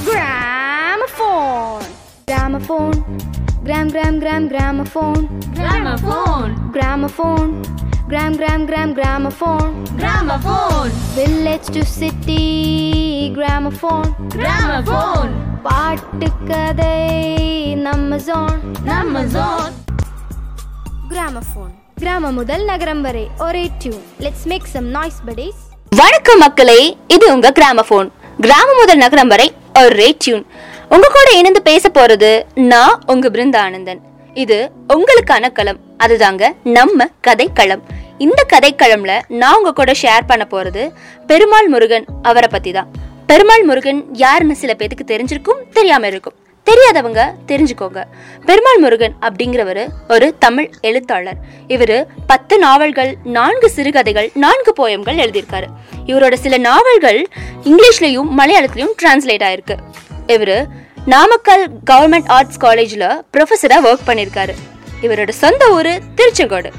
Gramophone. Gramophone. Gram gram gram gramophone. Gramophone. Gramophone. Gram gram gram gramophone. Gramophone. Village to city gramophone. Gramophone. பாட்டு கதை நம்ம zone நம்ம zone. Gramophone கிராமம் முதல் நகரம் வரை ஒரே tune let's make some noise buddies வணக்கம் மக்களே இது உங்க கிராமபோன் கிராமம் முதல் நகரம் வரை ஒரே டியூன். உங்க கூட இணைந்து பேச போறது நான் உங்க பிருந்தானந்தன். இது உங்களுக்கான களம். அதுதாங்க நம்ம கதைக்களம். இந்த கதைக்களம்ல நான் உங்க கூட ஷேர் பண்ண போறது பெருமாள் முருகன் அவரை பத்தி தான் பெருமாள் முருகன் யாருன்னு சில பேத்துக்கு தெரிஞ்சிருக்கும் தெரியாம இருக்கும். தெரியாதவங்க தெரிஞ்சுக்கோங்க. பெருமாள் முருகன் அப்படிங்கிறவர் ஒரு தமிழ் எழுத்தாளர். இவர் பத்து நாவல்கள் நான்கு சிறுகதைகள் நான்கு போயம்கள் எழுதியிருக்காரு. இவரோட சில நாவல்கள் இங்கிலீஷ்லையும் மலையாளத்திலையும் டிரான்ஸ்லேட் ஆயிருக்கு. இவர் நாமக்கல் கவர்மெண்ட் ஆர்ட்ஸ் காலேஜில் ப்ரொஃபஸராக ஒர்க் பண்ணியிருக்காரு. இவரோட சொந்த ஊர் திருச்செங்கோடு.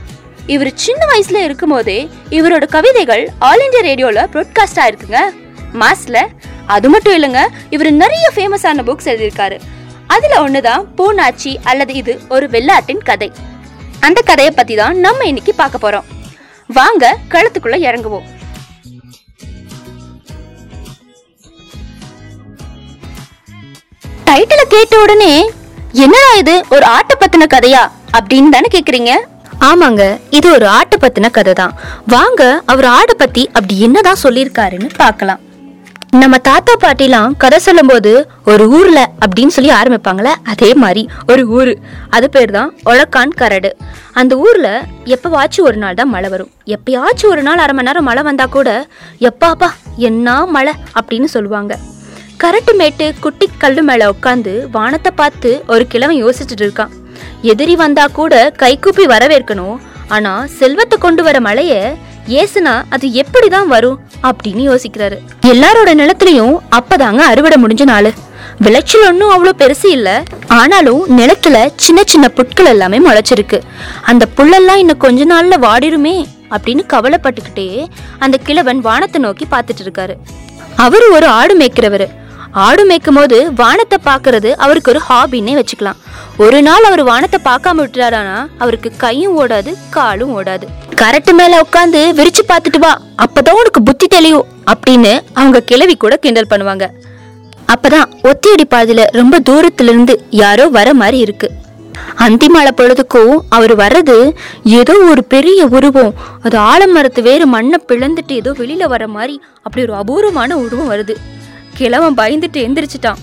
இவர் சின்ன வயசுல இருக்கும்போதே இவரோட கவிதைகள் ஆல் இந்தியா ரேடியோவில் ப்ராட்காஸ்ட் ஆயிருக்குங்க. மாஸ்ல அது மட்டும் இல்லைங்க இவர் நிறைய ஃபேமஸான புக்ஸ் எழுதியிருக்காரு. அதுல ஒண்ணுதான் பூனாச்சி அல்லது இது ஒரு வெள்ளாட்டின் கதை. அந்த கதையை பத்தி தான் நம்ம இன்னைக்கு பார்க்க போறோம். வாங்க களத்துக்குள்ள இறங்குவோம். டைட்டில கேட்ட உடனே என்னடா இது ஒரு ஆட்டை பத்தின கதையா? அப்படின்னு தானே கேக்குறீங்க? ஆமாங்க இது ஒரு ஆட்டை பத்தின கதை தான் வாங்க அவர் ஆடை பத்தி அப்படி என்னதான் சொல்லியிருக்காருன்னு பார்க்கலாம். நம்ம தாத்தா பாட்டிலாம் கதை சொல்லும்போது ஒரு ஊர்ல அப்படின்னு சொல்லி ஆரம்பிப்பாங்களே அதே மாதிரி ஒரு ஊர். அது பேர் தான் ஒழக்கான் கரடு. அந்த ஊர்ல எப்பவாச்சும் ஒரு நாள் தான் மழை வரும். எப்பயாச்சும் ஒரு நாள் அரை மணி நேரம் மழை வந்தா கூட எப்பாப்பா என்ன மழை? அப்படின்னு சொல்லுவாங்க. கரட்டு மேட்டு குட்டி கல்லு மேல உட்காந்து வானத்தை பார்த்து ஒரு கிழவன் யோசிச்சுட்டு இருக்கான். எதிரி வந்தா கூட கைகூப்பி வரவேற்கணும். ஆனா செல்வத்தை கொண்டு வர மழையை ஏசுனா அது எப்படி தான் வரும் அப்படின்னு யோசிக்கிறாரு. எல்லாரோட நிலத்திலையும் அப்பதாங்க அறுவடை முடிஞ்ச நாள். விளைச்சல் ஒன்றும் அவ்வளோ பெருசு இல்லை. ஆனாலும் நிலத்துல சின்ன சின்ன புட்கள் எல்லாமே முளைச்சிருக்கு. அந்த புல்லெல்லாம் இன்னும் கொஞ்ச நாள்ல வாடிருமே அப்படின்னு கவலைப்பட்டுக்கிட்டே அந்த கிழவன் வானத்தை நோக்கி பார்த்துட்டு இருக்காரு. அவர் ஒரு ஆடு மேய்க்கிறவர். ஆடு மேய்க்கும் போது வானத்தை பார்க்கறது அவருக்கு ஒரு ஹாபின்னே வச்சுக்கலாம். ஒரு நாள் அவர் வானத்தை பார்க்காம விட்டுறாரானா? அவருக்கு கையும் ஓடாது காலும் ஓடாது. கரட்டு மேல உட்காந்து விரிச்சு பார்த்துட்டு வா அப்பதான் உனக்கு புத்தி தெளியும் அப்படின்னு அவங்க கிளவி கூட கிண்டல் பண்ணுவாங்க. அப்பதான் ஒத்தியடி பாதையில ரொம்ப தூரத்துல இருந்து யாரோ வர மாதிரி இருக்கு. அந்திமலை பொழுதுக்கும் அவர் வர்றது ஏதோ ஒரு பெரிய உருவம் அது ஆலமரத்து வேறு மண்ணை பிளந்துட்டு ஏதோ வெளியில வர மாதிரி அப்படி ஒரு அபூர்வமான உருவம் வருது. கிழவன் பயந்துட்டு எந்திரிச்சிட்டான்.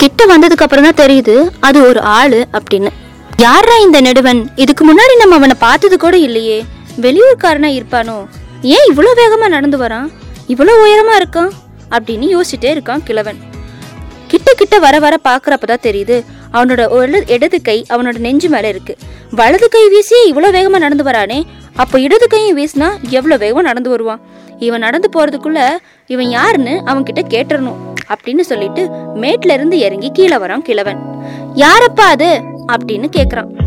கிட்ட வந்ததுக்கு அப்புறம் தான் தெரியுது அது ஒரு ஆளு அப்படின்னு. யாரா இந்த நெடுவன்? இதுக்கு முன்னாடி நம்ம அவனை பார்த்தது கூட இல்லையே. வெளியூர்காரனா இருப்பானோ? ஏன் இவ்வளோ வேகமா நடந்து வரான்? இவ்வளோ உயரமா இருக்கான்? அப்படின்னு யோசிச்சுட்டே இருக்கான் கிழவன். கிட்ட கிட்ட வர வர பாக்குறப்பதான் தெரியுது அவனோட இடது கை அவனோட நெஞ்சு மேல இருக்கு. வலது கை வீசி இவ்வளோ வேகமா நடந்து வரானே அப்ப இடது கையும் வீசினா எவ்வளோ வேகமா நடந்து வருவான்? இவன் நடந்து போறதுக்குள்ள இவன் யாருன்னு அவன் கிட்ட கேட்டுறணும். அப்படின்னு சொல்லிட்டு மேட்ல இருந்து இறங்கி கீழே வரான் கிழவன். யாரப்பா அது? அப்படின்னு கேக்குறான்.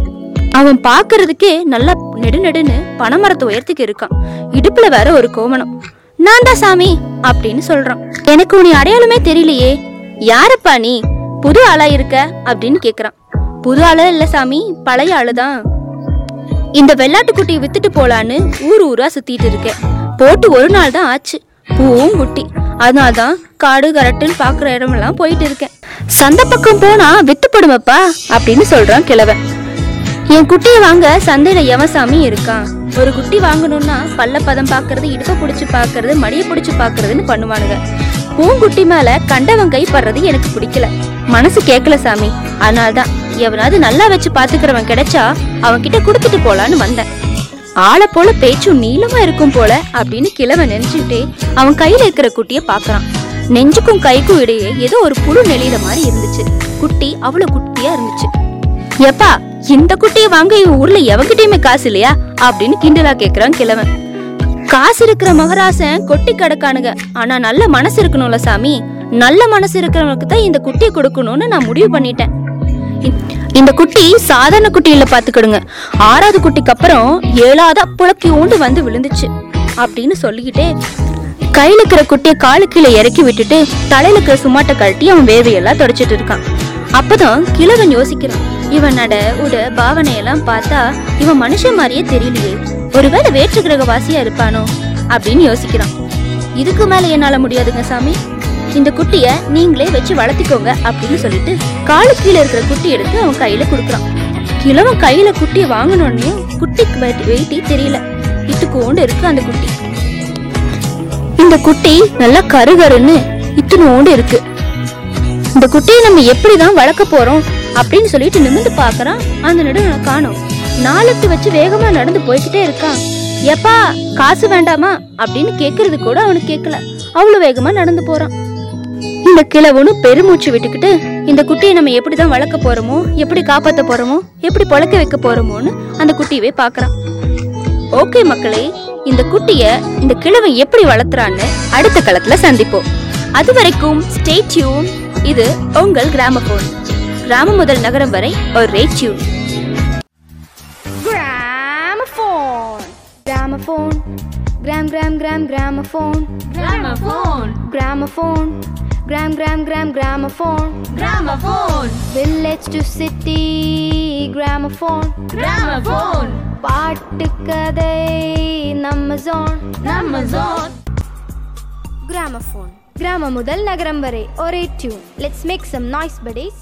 அவன் பாக்குறதுக்கே நல்லா நெடுநெடுன்னு பனைமரத்தை உயரத்துக்கு இருக்கான். இடுப்புல வேற ஒரு கோமணம் நான் தான் சாமி அப்படின்னு சொல்றான். எனக்கு உனி அடையாளமே தெரியலையே. யாரப்பா நீ? புது ஆளா இருக்க? அப்படின்னு கேக்குறான். புது ஆளா இல்ல சாமி பழைய ஆளுதான். இந்த வெள்ளாட்டு குட்டியை வித்துட்டு போலான்னு ஊர் ஊரா சுத்திட்டு இருக்கேன். போட்டு ஒரு நாள் தான் ஆச்சு. பூவும் குட்டி அதனால தான் காடு கரட்டுன்னு பார்க்குற இடமெல்லாம் போயிட்டு இருக்கேன் சந்தை பக்கம் போனா வித்துப்படுமப்பா அப்படின்னு சொல்றான் கிழவன். என் குட்டியை வாங்க சந்தையில எவசாமி சாமி இருக்கான். ஒரு குட்டி வாங்கணும்னா பல்ல பதம் பாக்குறது இடுப்பை பிடிச்சி பாக்குறது மடியை பிடிச்சி பாக்குறதுன்னு பண்ணுவானுங்க. பூங்குட்டி மேல கண்டவன் கைப்படுறது படுறது எனக்கு பிடிக்கல. மனசு கேட்கல சாமி. அதனால்தான் எவனாவது நல்லா வச்சு பாத்துக்கிறவன் கிடைச்சா அவன்கிட்ட கொடுத்துட்டு போலான்னு வந்தேன். ஆளை போல பேச்சும் நீளமா இருக்கும் போல அப்படின்னு கிழவன் நினைச்சுக்கிட்டே அவன் கையில இருக்கிற குட்டிய பாக்குறான் நெஞ்சுக்கும் கைக்கும் இடையே ஏதோ ஒரு புழு நெளியிற மாதிரி இருந்துச்சு. குட்டி அவ்வளவு குட்டியா இருந்துச்சு. எப்பா இந்த குட்டியை வாங்க இவன் ஊர்ல எவகிட்டயுமே காசு இல்லையா? அப்படின்னு கிண்டலா கேக்குறான் கிழவன். காசு இருக்கிற மகராசன் கொட்டி கிடக்கானுங்க. ஆனா நல்ல மனசு இருக்கணும்ல சாமி. நல்ல மனசு இருக்கிறவனுக்கு தான் இந்த குட்டியை கொடுக்கணும்னு நான் முடிவு பண்ணிட்டேன். இந்த குட்டி சாதாரண குட்டி இல்ல பாத்துக்கிடுங்க ஆறாவது குட்டிக்கு அப்புறம் ஏழாவதா புழக்கி ஊண்டு வந்து விழுந்துச்சு. அப்படின்னு சொல்லிக்கிட்டே கையில இருக்கிற குட்டியை காலு கீழே இறக்கி விட்டுட்டு தலையில இருக்கிற சுமாட்டை கழட்டி அவன் வேர்வையெல்லாம் தொடச்சிட்டு இருக்கான். அப்பதான் கிழவன் யோசிக்கிறான். இவன் நட உட பாவனையெல்லாம் பார்த்தா இவன் மனுஷன் மாதிரியே தெரியலையே. ஒருவேளை வேற்று கிரக வாசியா இருப்பானோ அப்படின்னு யோசிக்கிறான். இதுக்கு மேல என்னால முடியாதுங்க சாமி. இந்த குட்டிய நீங்களே வச்சு வளர்த்திக்கோங்க அப்படின்னு சொல்லிட்டு காலு கீழே இருக்கிற குட்டி எடுத்து அவன் கையில கொடுக்குறான். கிழவன் கையில குட்டிய வாங்கினோடனே குட்டிக்கு வெயிட்டே தெரியல. இட்டுக்கோண்டு இருக்கு அந்த குட்டி. இந்த குட்டி நல்லா கருகருன்னு இத்துணோண்டு இருக்கு. இந்த குட்டியை நம்ம எப்படிதான் வளர்க்க போறோம் அப்படின்னு சொல்லிட்டு நிமிந்து பாக்குறான் அந்த நடு காணும். நாளத்து வச்சு வேகமா நடந்து போய்கிட்டே இருக்கான். எப்பா காசு வேண்டாமா? அப்படின்னு கேக்குறது கூட அவனுக்கு கேட்கல அவ்வளவு வேகமா நடந்து போறான். இந்த கிழவனும் பெருமூச்சு விட்டுக்கிட்டு இந்த குட்டியை நம்ம எப்படிதான் வளர்க்க போறோமோ எப்படி காப்பாத்த போறோமோ எப்படி பொழைக்க வைக்க போறோமோன்னு அந்த குட்டியவே பார்க்கறான். ஓகே மக்களே இந்த குட்டிய இந்த கிழவன் எப்படி வளர்த்துறான்னு அடுத்த களத்துல சந்திப்போம். அது வரைக்கும் ஸ்டே டியூன் இது உங்கள் கிராமபோன். கிராமம் முதல் நகரம் வரை ஒரு ரே tune Gramophone. Gramophone. Gram gram gram gramophone. Gramophone. Gramophone. Gram gram gram gramophone. Gramophone. Village to city gramophone. Gramophone. பாட்டு கதை நம்ம zone. நம்ம zone. Gramophone. கிராமம் முதல் நகரம் வரை ஒரே tune let's make some noise buddies